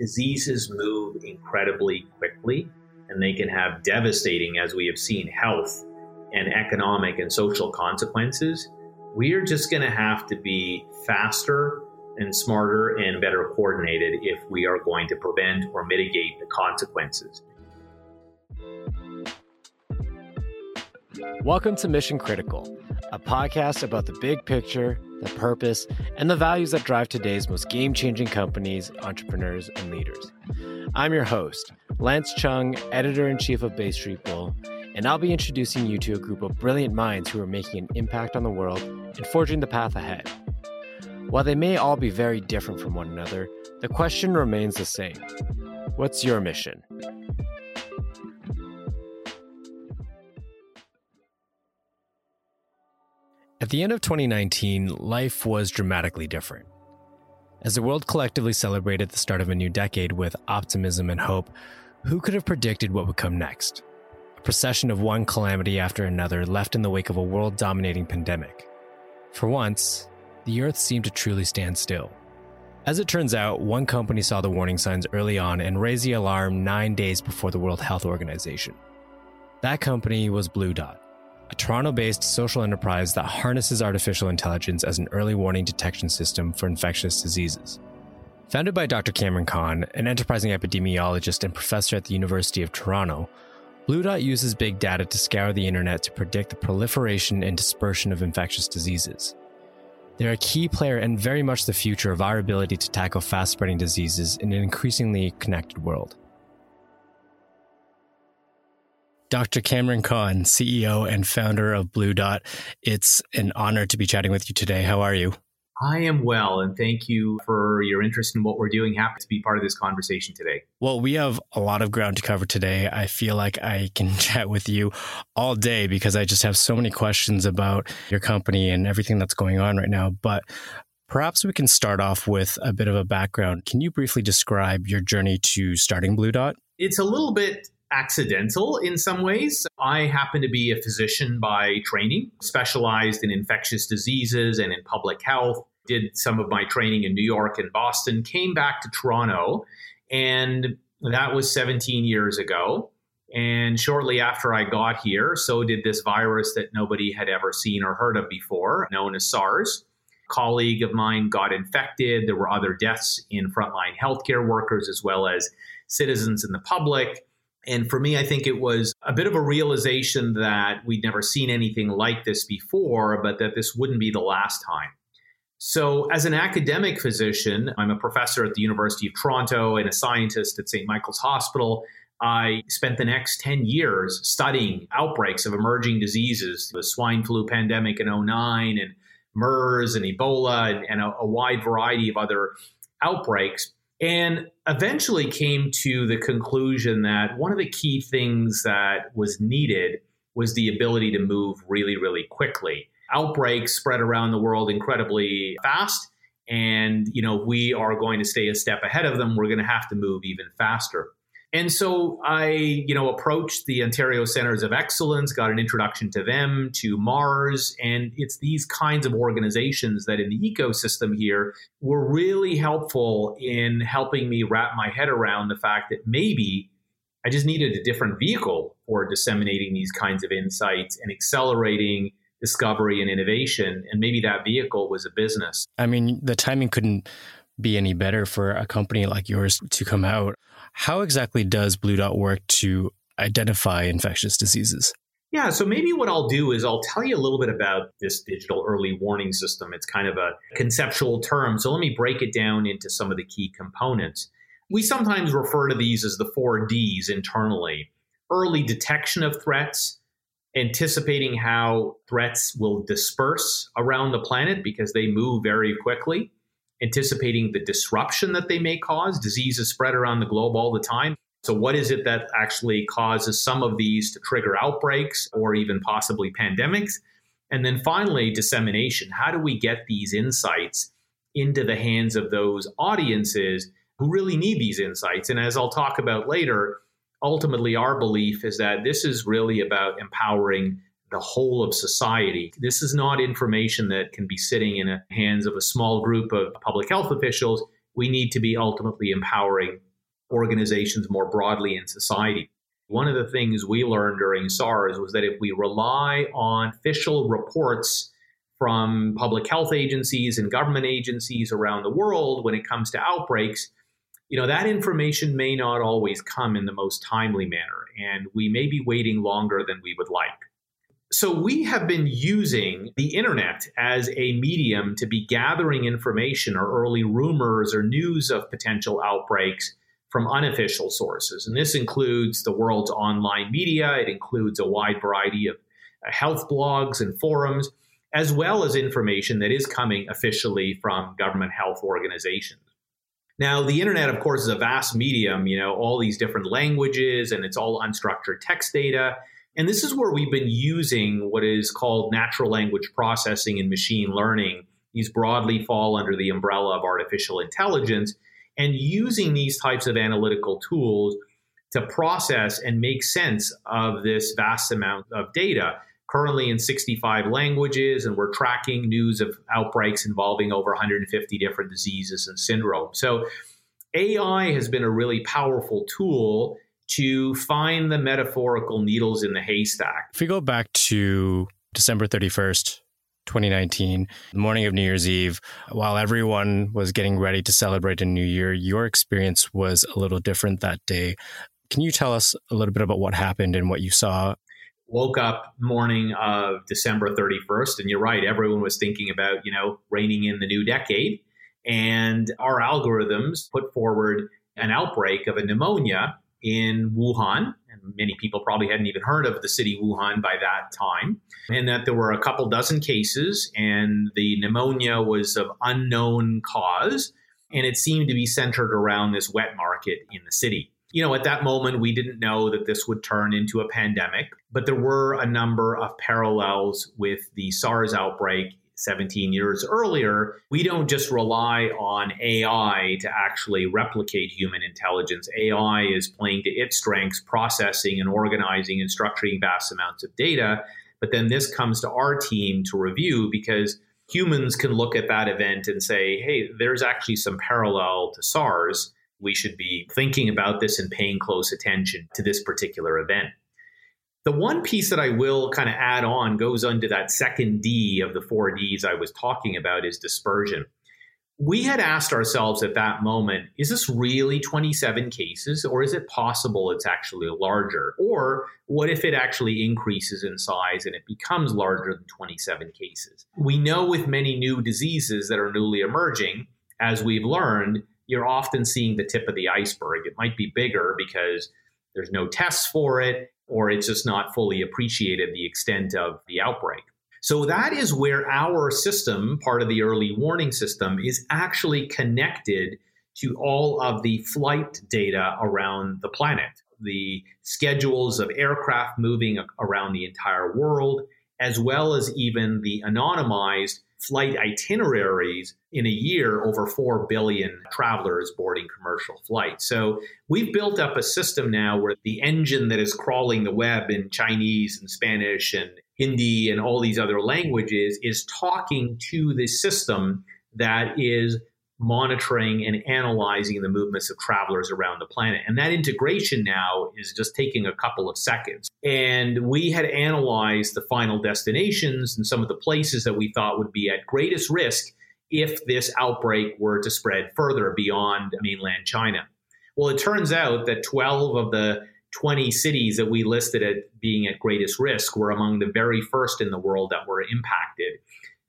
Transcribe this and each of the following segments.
diseases move incredibly quickly and they can have devastating, as we have seen, health and economic and social consequences. We are just going to have to be faster and smarter and better coordinated if we are going to prevent or mitigate the consequences. Welcome to Mission Critical, a podcast about the big picture, the purpose, and the values that drive today's most game changing companies, entrepreneurs, and leaders. I'm your host, Lance Chung, editor in chief of Bay Street Bull, and I'll be introducing you to a group of brilliant minds who are making an impact on the world and forging the path ahead. While they may all be very different from one another, the question remains the same What's your mission? At the end of 2019, life was dramatically different. As the world collectively celebrated the start of a new decade with optimism and hope, who could have predicted what would come next? A procession of one calamity after another left in the wake of a world dominating pandemic. For once, the Earth seemed to truly stand still. As it turns out, one company saw the warning signs early on and raised the alarm nine days before the World Health Organization. That company was Blue Dot a Toronto based social enterprise that harnesses artificial intelligence as an early warning detection system for infectious diseases. Founded by Dr. Kamran Khan, an enterprising epidemiologist and professor at the University of Toronto, Blue Dot uses big data to scour the internet to predict the proliferation and dispersion of infectious diseases. They're a key player and very much the future of our ability to tackle fast spreading diseases in an increasingly connected world. Dr. Kamran Khan, CEO and founder of Blue Dot. It's an honor to be chatting with you today. How are you? I am well, and thank you for your interest in what we're doing. Happy to be part of this conversation today. Well, we have a lot of ground to cover today. I feel like I can chat with you all day because I just have so many questions about your company and everything that's going on right now. But perhaps we can start off with a bit of a background. Can you briefly describe your journey to starting Blue Dot? It's a little bit accidental in some ways. I happen to be a physician by training, specialized in infectious diseases and in public health. Did some of my training in New York and Boston, came back to Toronto, and that was 17 years ago. And shortly after I got here, so did this virus that nobody had ever seen or heard of before, known as SARS. A colleague of mine got infected. There were other deaths in frontline healthcare workers as well as citizens in the public. And for me, I think it was a bit of a realization that we'd never seen anything like this before, but that this wouldn't be the last time. So, as an academic physician, I'm a professor at the University of Toronto and a scientist at St. Michael's Hospital. I spent the next 10 years studying outbreaks of emerging diseases, the swine flu pandemic in 09 and MERS and Ebola and, and a, a wide variety of other outbreaks and eventually came to the conclusion that one of the key things that was needed was the ability to move really, really quickly. Outbreaks spread around the world incredibly fast. And, you know, we are going to stay a step ahead of them. We're going to have to move even faster. And so I, you know, approached the Ontario Centers of Excellence, got an introduction to them, to MaRS, and it's these kinds of organizations that in the ecosystem here were really helpful in helping me wrap my head around the fact that maybe I just needed a different vehicle for disseminating these kinds of insights and accelerating discovery and innovation. And maybe that vehicle was a business. I mean, the timing couldn't be any better for a company like yours to come out. How exactly does Blue Dot work to identify infectious diseases? Yeah, so maybe what I'll do is I'll tell you a little bit about this digital early warning system. It's kind of a conceptual term. So let me break it down into some of the key components. We sometimes refer to these as the four Ds internally early detection of threats, anticipating how threats will disperse around the planet because they move very quickly, anticipating the disruption that they may cause. Diseases spread around the globe all the time. So, what is it that actually causes some of these to trigger outbreaks or even possibly pandemics? And then finally, dissemination. How do we get these insights into the hands of those audiences who really need these insights? And as I'll talk about later, ultimately, our belief is that this is really about empowering the whole of society. This is not information that can be sitting in the hands of a small group of public health officials. We need to be ultimately empowering organizations more broadly in society. One of the things we learned during SARS was that if we rely on official reports from public health agencies and government agencies around the world when it comes to outbreaks, you know, that information may not always come in the most timely manner, and we may be waiting longer than we would like. So, we have been using the internet as a medium to be gathering information or early rumors or news of potential outbreaks from unofficial sources. And this includes the world's online media, it includes a wide variety of uh, health blogs and forums, as well as information that is coming officially from government health organizations. Now, the internet, of course, is a vast medium, you know, all these different languages, and it's all unstructured text data. And this is where we've been using what is called natural language processing and machine learning. These broadly fall under the umbrella of artificial intelligence and using these types of analytical tools to process and make sense of this vast amount of data. Currently in 65 languages, and we're tracking news of outbreaks involving over 150 different diseases and syndromes. So, AI has been a really powerful tool to find the metaphorical needles in the haystack. If we go back to December 31st, 2019, the morning of New Year's Eve, while everyone was getting ready to celebrate a new year, your experience was a little different that day. Can you tell us a little bit about what happened and what you saw? Woke up morning of December 31st, and you're right, everyone was thinking about, you know, reining in the new decade. And our algorithms put forward an outbreak of a pneumonia in Wuhan, and many people probably hadn't even heard of the city Wuhan by that time, and that there were a couple dozen cases, and the pneumonia was of unknown cause, and it seemed to be centered around this wet market in the city. You know, at that moment, we didn't know that this would turn into a pandemic, but there were a number of parallels with the SARS outbreak 17 years earlier, we don't just rely on AI to actually replicate human intelligence. AI is playing to its strengths, processing and organizing and structuring vast amounts of data. But then this comes to our team to review because humans can look at that event and say, hey, there's actually some parallel to SARS. We should be thinking about this and paying close attention to this particular event. The one piece that I will kind of add on goes under that second D of the four Ds I was talking about is dispersion. We had asked ourselves at that moment, is this really 27 cases or is it possible it's actually larger? Or what if it actually increases in size and it becomes larger than 27 cases? We know with many new diseases that are newly emerging, as we've learned, you're often seeing the tip of the iceberg. It might be bigger because there's no tests for it or it's just not fully appreciated the extent of the outbreak. So that is where our system, part of the early warning system, is actually connected to all of the flight data around the planet, the schedules of aircraft moving around the entire world, as well as even the anonymized flight itineraries in a year over 4 billion travelers boarding commercial flights. So we've built up a system now where the engine that is crawling the web in Chinese and Spanish and Hindi and all these other languages is talking to the system that is monitoring and analyzing the movements of travelers around the planet. And that integration now is just taking a couple of seconds. And we had analyzed the final destinations and some of the places that we thought would be at greatest risk if this outbreak were to spread further beyond mainland China. Well, it turns out that 12 of the 20 cities that we listed at being at greatest risk were among the very first in the world that were impacted.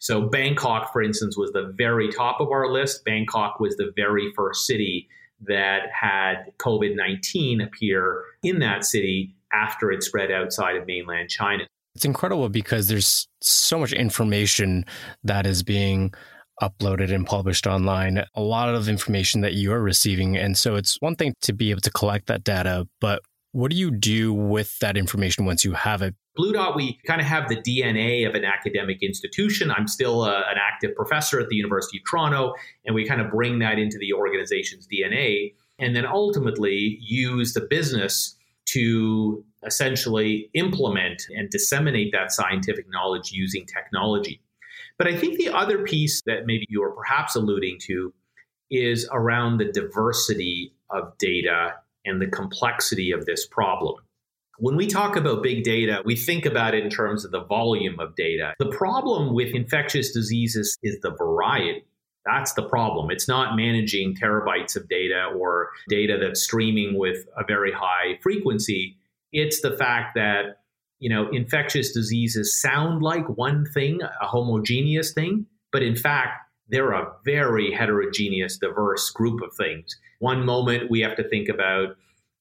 So Bangkok, for instance, was the very top of our list. Bangkok was the very first city that had COVID 19 appear in that city after it spread outside of mainland China. It's incredible because there's so much information that is being uploaded and published online, a lot of information that you're receiving. And so it's one thing to be able to collect that data, but what do you do with that information once you have it? Blue Dot, we kind of have the DNA of an academic institution. I'm still a, an active professor at the University of Toronto, and we kind of bring that into the organization's DNA and then ultimately use the business to essentially implement and disseminate that scientific knowledge using technology. But I think the other piece that maybe you are perhaps alluding to is around the diversity of data and the complexity of this problem. When we talk about big data, we think about it in terms of the volume of data. The problem with infectious diseases is the variety. That's the problem. It's not managing terabytes of data or data that's streaming with a very high frequency. It's the fact that, you know, infectious diseases sound like one thing, a homogeneous thing, but in fact, they're a very heterogeneous, diverse group of things. One moment we have to think about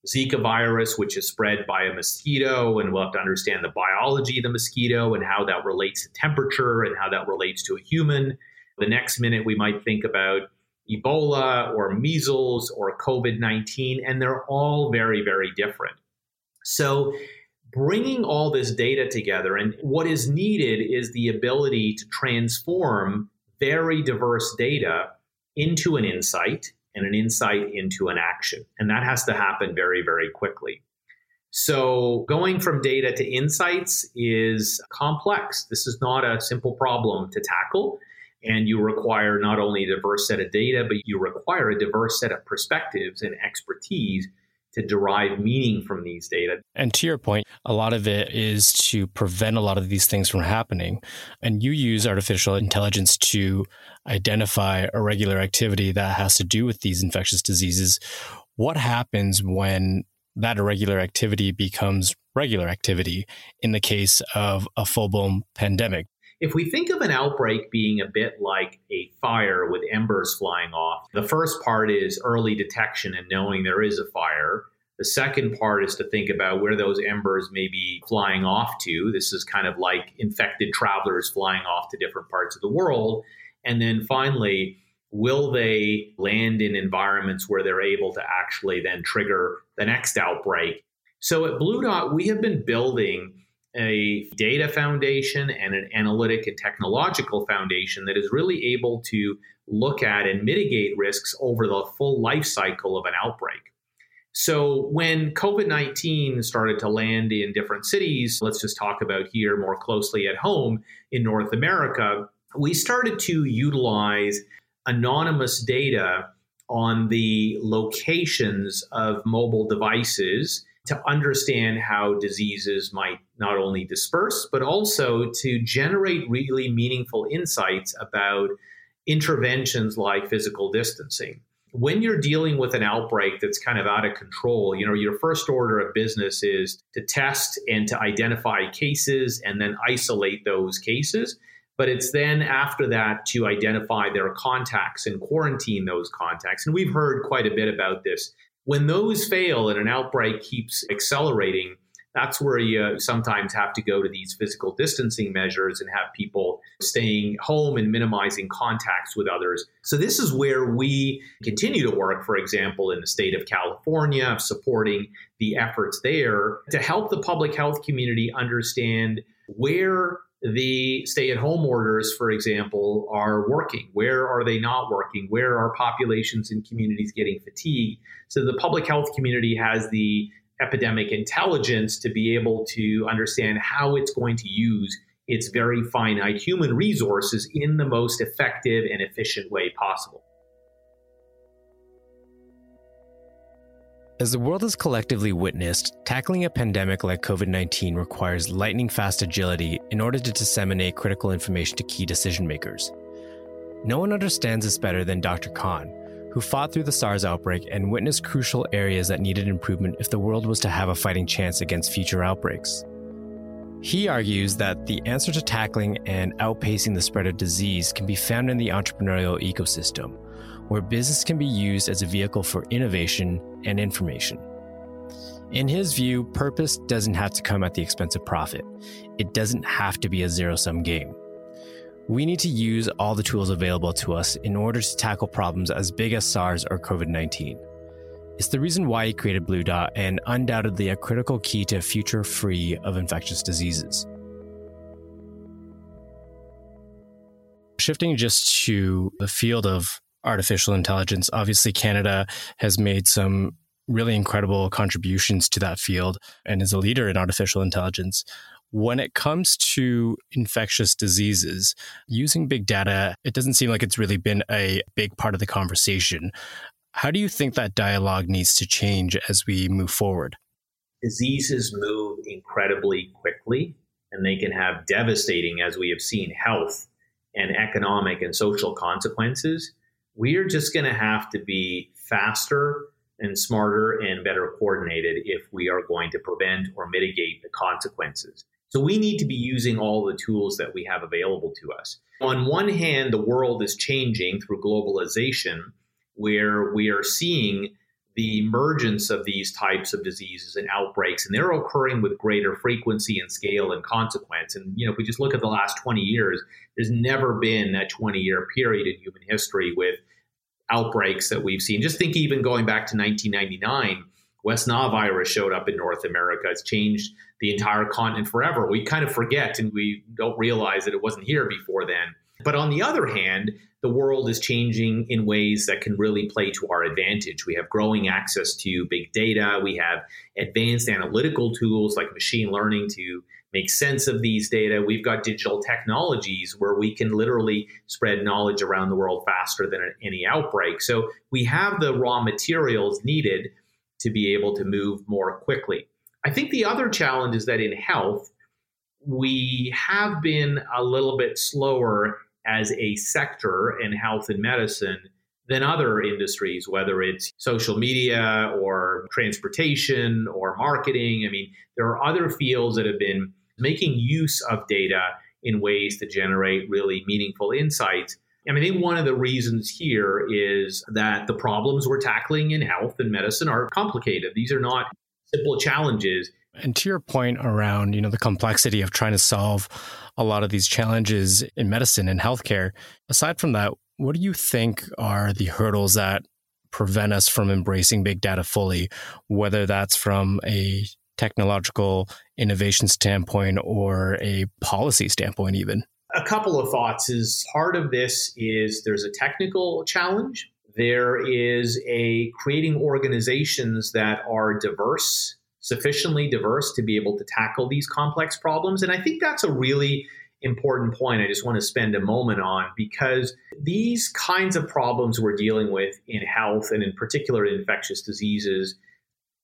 Zika virus, which is spread by a mosquito, and we'll have to understand the biology of the mosquito and how that relates to temperature and how that relates to a human. The next minute, we might think about Ebola or measles or COVID 19, and they're all very, very different. So, bringing all this data together, and what is needed is the ability to transform very diverse data into an insight and an insight into an action. And that has to happen very, very quickly. So, going from data to insights is complex. This is not a simple problem to tackle. And you require not only a diverse set of data, but you require a diverse set of perspectives and expertise to derive meaning from these data. And to your point, a lot of it is to prevent a lot of these things from happening. And you use artificial intelligence to identify irregular activity that has to do with these infectious diseases. What happens when that irregular activity becomes regular activity in the case of a full blown pandemic? If we think of an outbreak being a bit like a fire with embers flying off, the first part is early detection and knowing there is a fire. The second part is to think about where those embers may be flying off to. This is kind of like infected travelers flying off to different parts of the world. And then finally, will they land in environments where they're able to actually then trigger the next outbreak? So at Blue Dot, we have been building a data foundation and an analytic and technological foundation that is really able to look at and mitigate risks over the full life cycle of an outbreak. So, when COVID 19 started to land in different cities, let's just talk about here more closely at home in North America, we started to utilize anonymous data on the locations of mobile devices to understand how diseases might not only disperse, but also to generate really meaningful insights about interventions like physical distancing. When you're dealing with an outbreak that's kind of out of control, you know, your first order of business is to test and to identify cases and then isolate those cases. But it's then after that to identify their contacts and quarantine those contacts. And we've heard quite a bit about this when those fail and an outbreak keeps accelerating, that's where you sometimes have to go to these physical distancing measures and have people staying home and minimizing contacts with others. So, this is where we continue to work, for example, in the state of California, supporting the efforts there to help the public health community understand where the stay at home orders, for example, are working? Where are they not working? Where are populations and communities getting fatigued? So the public health community has the epidemic intelligence to be able to understand how it's going to use its very finite human resources in the most effective and efficient way possible. As the world has collectively witnessed, tackling a pandemic like COVID 19 requires lightning fast agility in order to disseminate critical information to key decision makers. No one understands this better than Dr. Khan, who fought through the SARS outbreak and witnessed crucial areas that needed improvement if the world was to have a fighting chance against future outbreaks. He argues that the answer to tackling and outpacing the spread of disease can be found in the entrepreneurial ecosystem where business can be used as a vehicle for innovation and information. In his view, purpose doesn't have to come at the expense of profit. It doesn't have to be a zero sum game. We need to use all the tools available to us in order to tackle problems as big as SARS or COVID 19. It's the reason why he created Blue Dot and undoubtedly a critical key to a future free of infectious diseases. Shifting just to the field of artificial intelligence. Obviously, Canada has made some really incredible contributions to that field and is a leader in artificial intelligence. When it comes to infectious diseases, using big data, it doesn't seem like it's really been a big part of the conversation. How do you think that dialogue needs to change as we move forward? Diseases move incredibly quickly and they can have devastating, as we have seen, health and economic and social consequences. We are just going to have to be faster and smarter and better coordinated if we are going to prevent or mitigate the consequences. So we need to be using all the tools that we have available to us. On one hand, the world is changing through globalization, where we are seeing the emergence of these types of diseases and outbreaks, and they're occurring with greater frequency and scale and consequence. And you know, if we just look at the last 20 years, there's never been a 20 year period in human history with outbreaks that we've seen. Just think even going back to 1999, West Nile virus showed up in North America. It's changed the entire continent forever. We kind of forget and we don't realize that it wasn't here before then. But on the other hand, the world is changing in ways that can really play to our advantage. We have growing access to big data. We have advanced analytical tools like machine learning to make sense of these data. We've got digital technologies where we can literally spread knowledge around the world faster than any outbreak. So we have the raw materials needed to be able to move more quickly. I think the other challenge is that in health, we have been a little bit slower as a sector in health and medicine than other industries, whether it's social media or transportation or marketing. I mean, there are other fields that have been making use of data in ways to generate really meaningful insights. I mean, I think one of the reasons here is that the problems we're tackling in health and medicine are complicated. These are not simple challenges. And to your point around, you know, the complexity of trying to solve a lot of these challenges in medicine and healthcare, aside from that, what do you think are the hurdles that prevent us from embracing big data fully, whether that's from a technological innovation standpoint or a policy standpoint, even? A couple of thoughts is part of this is there's a technical challenge. There is a creating organizations that are diverse, sufficiently diverse to be able to tackle these complex problems. And I think that's a really important point I just want to spend a moment on because these kinds of problems we're dealing with in health and in particular infectious diseases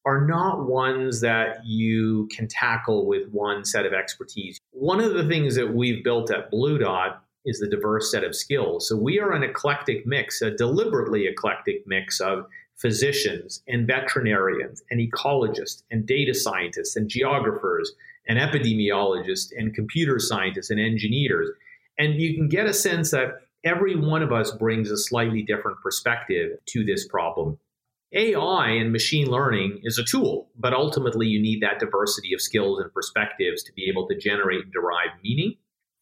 are not ones that you can tackle with one set of expertise. One of the things that we've built at Blue Dot is the diverse set of skills. So we are an eclectic mix, a deliberately eclectic mix of physicians and veterinarians and ecologists and data scientists and geographers and epidemiologists and computer scientists and engineers. And you can get a sense that every one of us brings a slightly different perspective to this problem. AI and machine learning is a tool, but ultimately you need that diversity of skills and perspectives to be able to generate and derive meaning.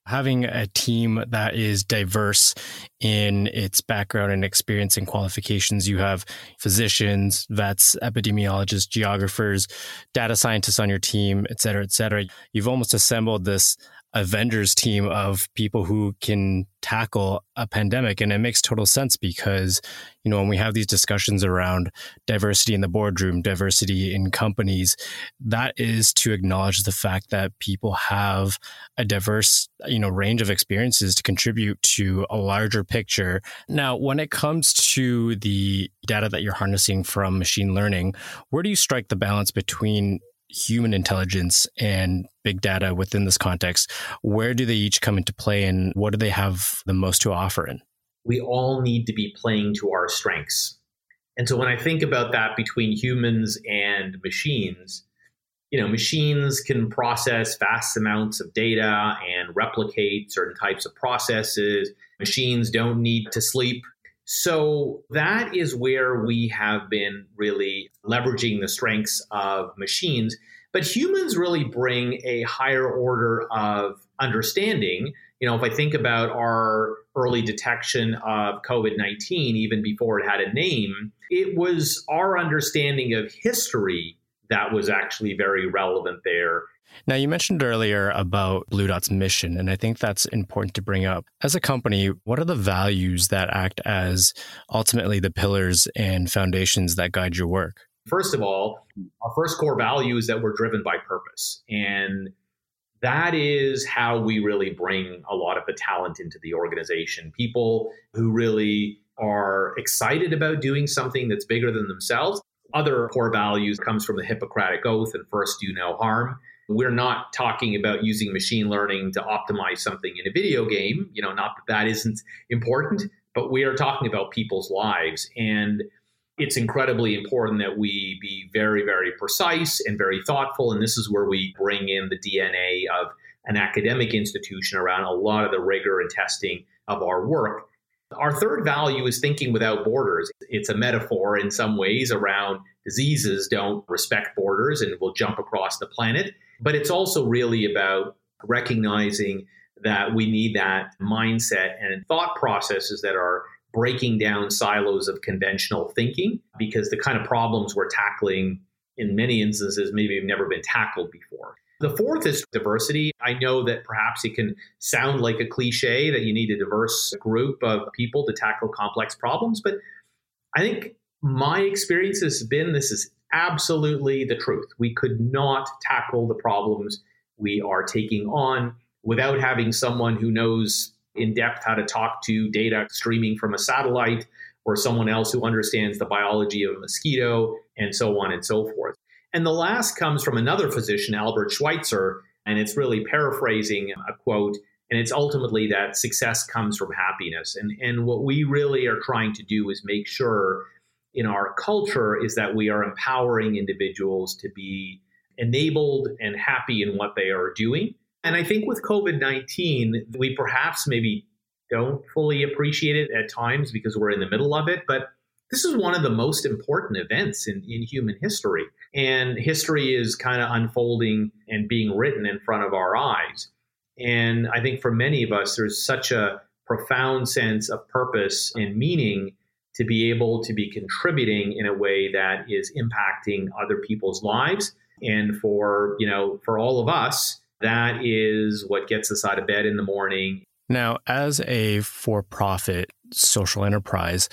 Having a team that is diverse in its background and experience and qualifications. You have physicians, vets, epidemiologists, geographers, data scientists on your team, et cetera, et cetera. You've almost assembled this Avengers team of people who can tackle a pandemic. And it makes total sense because, you know, when we have these discussions around diversity in the boardroom, diversity in companies, that is to acknowledge the fact that people have a diverse, you know, range of experiences to contribute to a larger picture. Now, when it comes to the data that you're harnessing from machine learning, where do you strike the balance between human intelligence and big data within this context, where do they each come into play and what do they have the most to offer in? We all need to be playing to our strengths. And so when I think about that between humans and machines, you know, machines can process vast amounts of data and replicate certain types of processes. Machines don't need to sleep. So that is where we have been really leveraging the strengths of machines. But humans really bring a higher order of understanding. You know, if I think about our early detection of COVID 19, even before it had a name, it was our understanding of history that was actually very relevant there. Now, you mentioned earlier about Blue Dot's mission, and I think that's important to bring up. As a company, what are the values that act as ultimately the pillars and foundations that guide your work? First of all, our first core value is that we're driven by purpose. And that is how we really bring a lot of the talent into the organization. People who really are excited about doing something that's bigger than themselves. Other core values comes from the Hippocratic Oath and first do no harm. We're not talking about using machine learning to optimize something in a video game, you know, not that that isn't important, but we are talking about people's lives. And it's incredibly important that we be very very precise and very thoughtful. And this is where we bring in the DNA of an academic institution around a lot of the rigor and testing of our work our third value is thinking without borders. It's a metaphor in some ways around diseases don't respect borders and will jump across the planet. But it's also really about recognizing that we need that mindset and thought processes that are breaking down silos of conventional thinking because the kind of problems we're tackling in many instances maybe have never been tackled before. The fourth is diversity. I know that perhaps it can sound like a cliche that you need a diverse group of people to tackle complex problems, but I think my experience has been this is absolutely the truth. We could not tackle the problems we are taking on without having someone who knows in depth how to talk to data streaming from a satellite or someone else who understands the biology of a mosquito and so on and so forth. And the last comes from another physician, Albert Schweitzer, and it's really paraphrasing a quote. And it's ultimately that success comes from happiness. And, and what we really are trying to do is make sure in our culture is that we are empowering individuals to be enabled and happy in what they are doing. And I think with COVID 19, we perhaps maybe don't fully appreciate it at times because we're in the middle of it. But this is one of the most important events in, in human history. And history is kind of unfolding and being written in front of our eyes. And I think for many of us, there's such a profound sense of purpose and meaning to be able to be contributing in a way that is impacting other people's lives. And for, you know, for all of us, that is what gets us out of bed in the morning. Now, as a for profit social enterprise,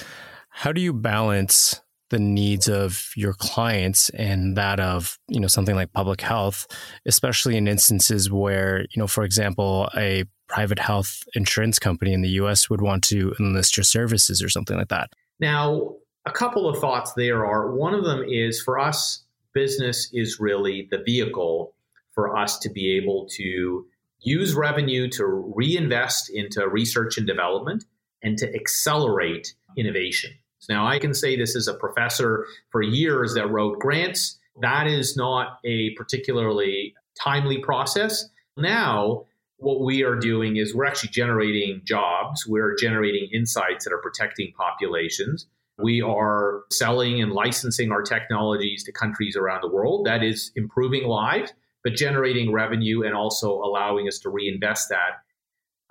how do you balance the needs of your clients and that of you know something like public health especially in instances where you know for example a private health insurance company in the US would want to enlist your services or something like that? Now a couple of thoughts there are. One of them is for us business is really the vehicle for us to be able to use revenue to reinvest into research and development and to accelerate innovation now, I can say this as a professor for years that wrote grants. That is not a particularly timely process. Now, what we are doing is we're actually generating jobs, we're generating insights that are protecting populations. We are selling and licensing our technologies to countries around the world. That is improving lives, but generating revenue and also allowing us to reinvest that.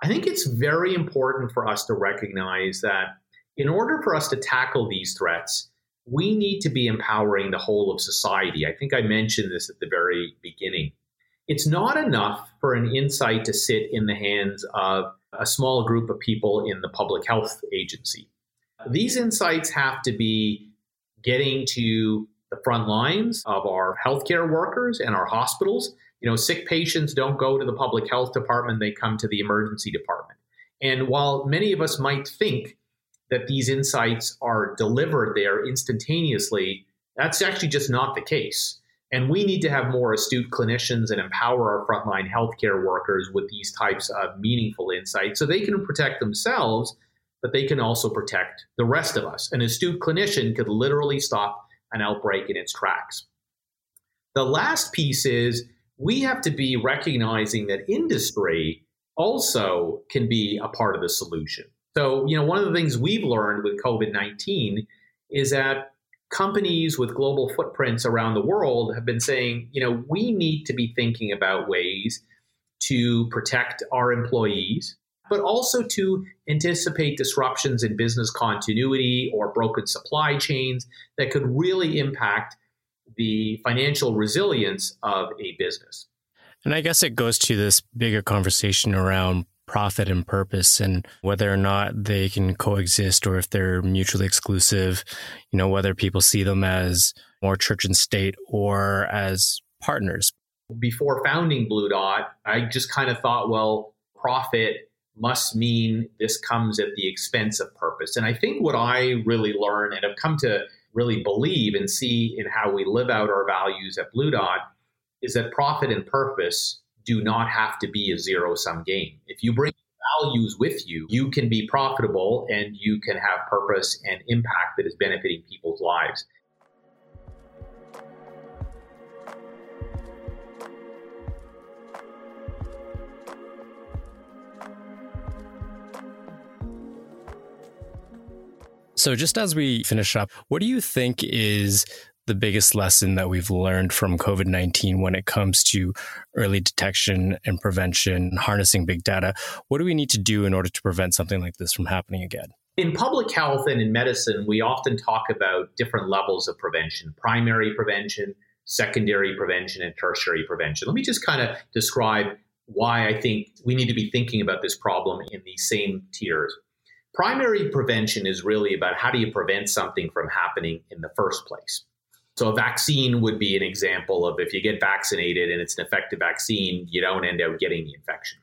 I think it's very important for us to recognize that in order for us to tackle these threats, we need to be empowering the whole of society. I think I mentioned this at the very beginning. It's not enough for an insight to sit in the hands of a small group of people in the public health agency. These insights have to be getting to the front lines of our healthcare workers and our hospitals. You know, sick patients don't go to the public health department, they come to the emergency department. And while many of us might think that these insights are delivered there instantaneously, that's actually just not the case. And we need to have more astute clinicians and empower our frontline healthcare workers with these types of meaningful insights so they can protect themselves, but they can also protect the rest of us. An astute clinician could literally stop an outbreak in its tracks. The last piece is we have to be recognizing that industry also can be a part of the solution. So, you know, one of the things we've learned with COVID 19 is that companies with global footprints around the world have been saying, you know, we need to be thinking about ways to protect our employees, but also to anticipate disruptions in business continuity or broken supply chains that could really impact the financial resilience of a business. And I guess it goes to this bigger conversation around profit and purpose and whether or not they can coexist or if they're mutually exclusive, you know, whether people see them as more church and state or as partners. Before founding Blue Dot, I just kind of thought, well, profit must mean this comes at the expense of purpose. And I think what I really learn and have come to really believe and see in how we live out our values at Blue Dot is that profit and purpose do not have to be a zero sum game. If you bring values with you, you can be profitable and you can have purpose and impact that is benefiting people's lives. So, just as we finish up, what do you think is the biggest lesson that we've learned from COVID 19 when it comes to early detection and prevention, harnessing big data? What do we need to do in order to prevent something like this from happening again? In public health and in medicine, we often talk about different levels of prevention primary prevention, secondary prevention, and tertiary prevention. Let me just kind of describe why I think we need to be thinking about this problem in these same tiers. Primary prevention is really about how do you prevent something from happening in the first place. So, a vaccine would be an example of if you get vaccinated and it's an effective vaccine, you don't end up getting the infection.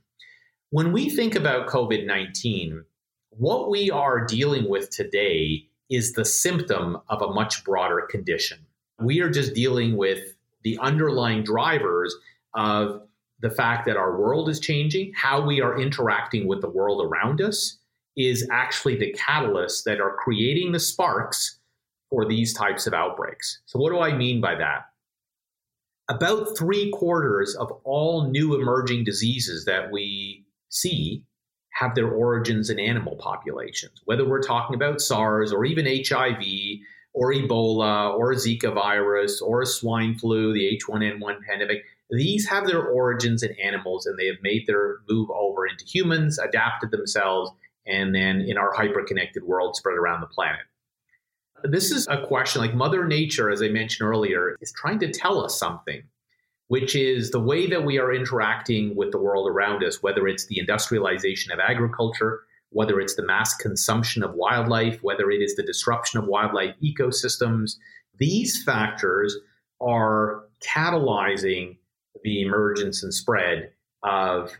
When we think about COVID 19, what we are dealing with today is the symptom of a much broader condition. We are just dealing with the underlying drivers of the fact that our world is changing, how we are interacting with the world around us, is actually the catalysts that are creating the sparks for these types of outbreaks. So, what do I mean by that? About three quarters of all new emerging diseases that we see have their origins in animal populations, whether we're talking about SARS or even HIV or Ebola or Zika virus or swine flu, the H1N1 pandemic. These have their origins in animals and they have made their move over into humans, adapted themselves, and then in our hyper-connected world spread around the planet. This is a question like Mother Nature, as I mentioned earlier, is trying to tell us something, which is the way that we are interacting with the world around us, whether it's the industrialization of agriculture, whether it's the mass consumption of wildlife, whether it is the disruption of wildlife ecosystems. These factors are catalyzing the emergence and spread of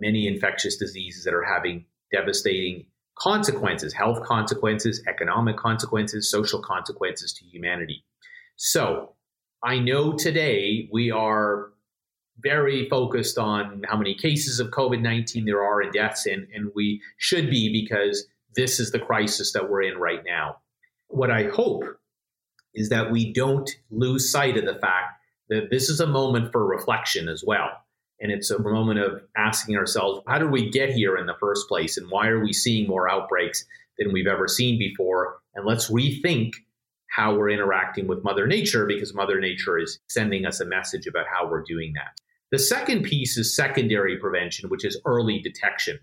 many infectious diseases that are having devastating consequences health consequences, economic consequences, social consequences to humanity. So I know today we are very focused on how many cases of COVID 19 there are and deaths, and, and we should be because this is the crisis that we're in right now. What I hope is that we don't lose sight of the fact that this is a moment for reflection as well. And it's a moment of asking ourselves, how did we get here in the first place? And why are we seeing more outbreaks than we've ever seen before? And let's rethink how we're interacting with Mother Nature because Mother Nature is sending us a message about how we're doing that. The second piece is secondary prevention, which is early detection.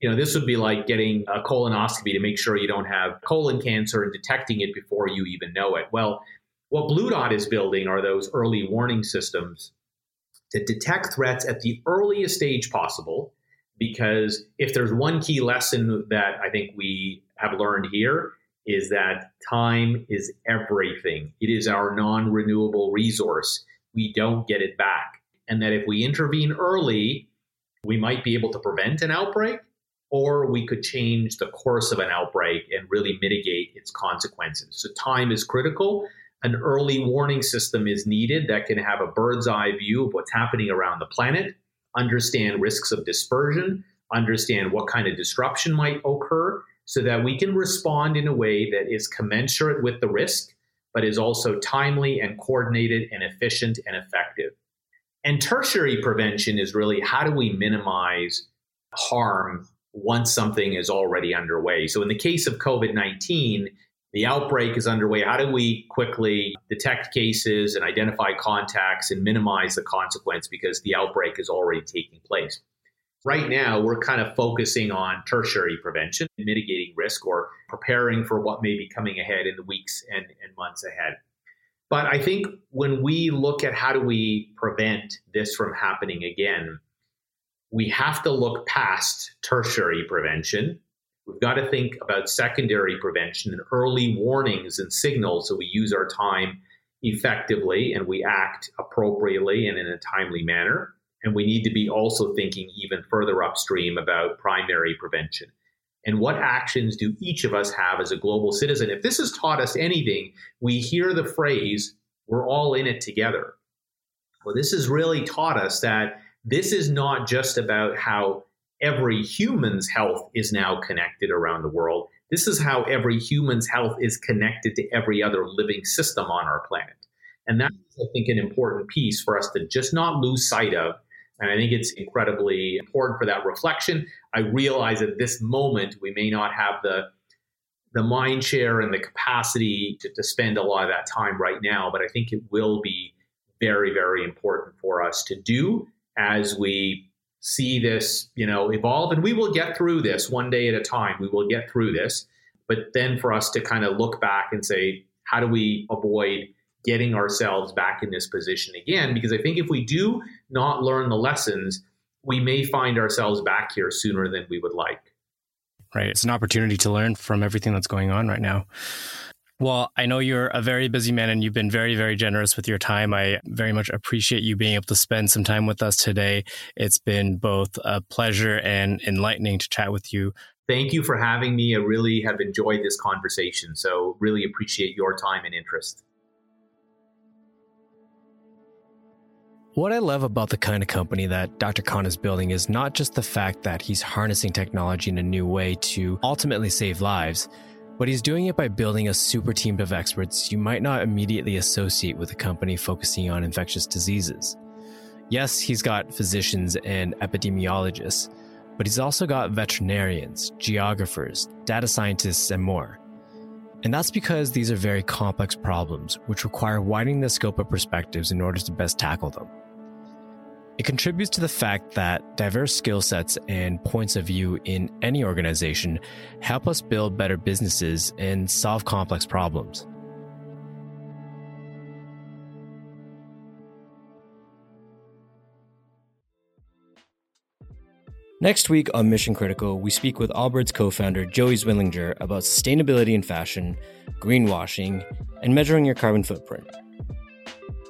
You know, this would be like getting a colonoscopy to make sure you don't have colon cancer and detecting it before you even know it. Well, what Blue Dot is building are those early warning systems to detect threats at the earliest stage possible. Because if there's one key lesson that I think we have learned here, is that time is everything. It is our non renewable resource. We don't get it back. And that if we intervene early, we might be able to prevent an outbreak, or we could change the course of an outbreak and really mitigate its consequences. So, time is critical an early warning system is needed that can have a bird's eye view of what's happening around the planet, understand risks of dispersion, understand what kind of disruption might occur, so that we can respond in a way that is commensurate with the risk, but is also timely and coordinated and efficient and effective. And tertiary prevention is really how do we minimize harm once something is already underway? So, in the case of COVID 19, the outbreak is underway. How do we quickly detect cases and identify contacts and minimize the consequence because the outbreak is already taking place? Right now, we're kind of focusing on tertiary prevention, mitigating risk, or preparing for what may be coming ahead in the weeks and, and months ahead. But I think when we look at how do we prevent this from happening again, we have to look past tertiary prevention We've got to think about secondary prevention and early warnings and signals so we use our time effectively and we act appropriately and in a timely manner. And we need to be also thinking even further upstream about primary prevention. And what actions do each of us have as a global citizen? If this has taught us anything, we hear the phrase, we're all in it together. Well, this has really taught us that this is not just about how every human's health is now connected around the world. This is how every human's health is connected to every other living system on our planet. And that's, I think, an important piece for us to just not lose sight of. And I think it's incredibly important for that reflection. I realize at this moment we may not have the the mind share and the capacity to, to spend a lot of that time right now, but I think it will be very, very important for us to do as we see this, you know, evolve. And we will get through this one day at a time. We will get through this. But then for us to kind of look back and say, how do we avoid getting ourselves back in this position again? Because I think if we do not learn the lessons, we may find ourselves back here sooner than we would like. Right. It's an opportunity to learn from everything that's going on right now. Well, I know you're a very busy man and you've been very, very generous with your time. I very much appreciate you being able to spend some time with us today. It's been both a pleasure and enlightening to chat with you. Thank you for having me. I really have enjoyed this conversation. So, really appreciate your time and interest. What I love about the kind of company that Dr. Khan is building is not just the fact that he's harnessing technology in a new way to ultimately save lives but he's doing it by building a super team of experts you might not immediately associate with a company focusing on infectious diseases. Yes, he's got physicians and epidemiologists, but he's also got veterinarians, geographers, data scientists, and more. And that's because these are very complex problems, which require widening the scope of perspectives in order to best tackle them. It contributes to the fact that diverse skill sets and points of view in any organization help us build better businesses and solve complex problems. Next week on Mission Critical, we speak with Allbirds co founder Joey Zwillinger about sustainability in fashion, greenwashing, and measuring your carbon footprint.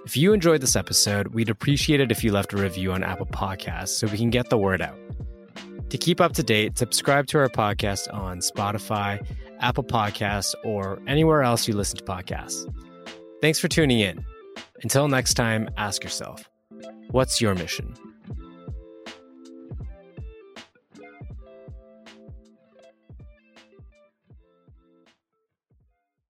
If you enjoyed this episode, we'd appreciate it if you left a review on Apple Podcasts so we can get the word out. To keep up to date, subscribe to our podcast on Spotify, Apple Podcasts, or anywhere else you listen to podcasts. Thanks for tuning in. Until next time, ask yourself what's your mission?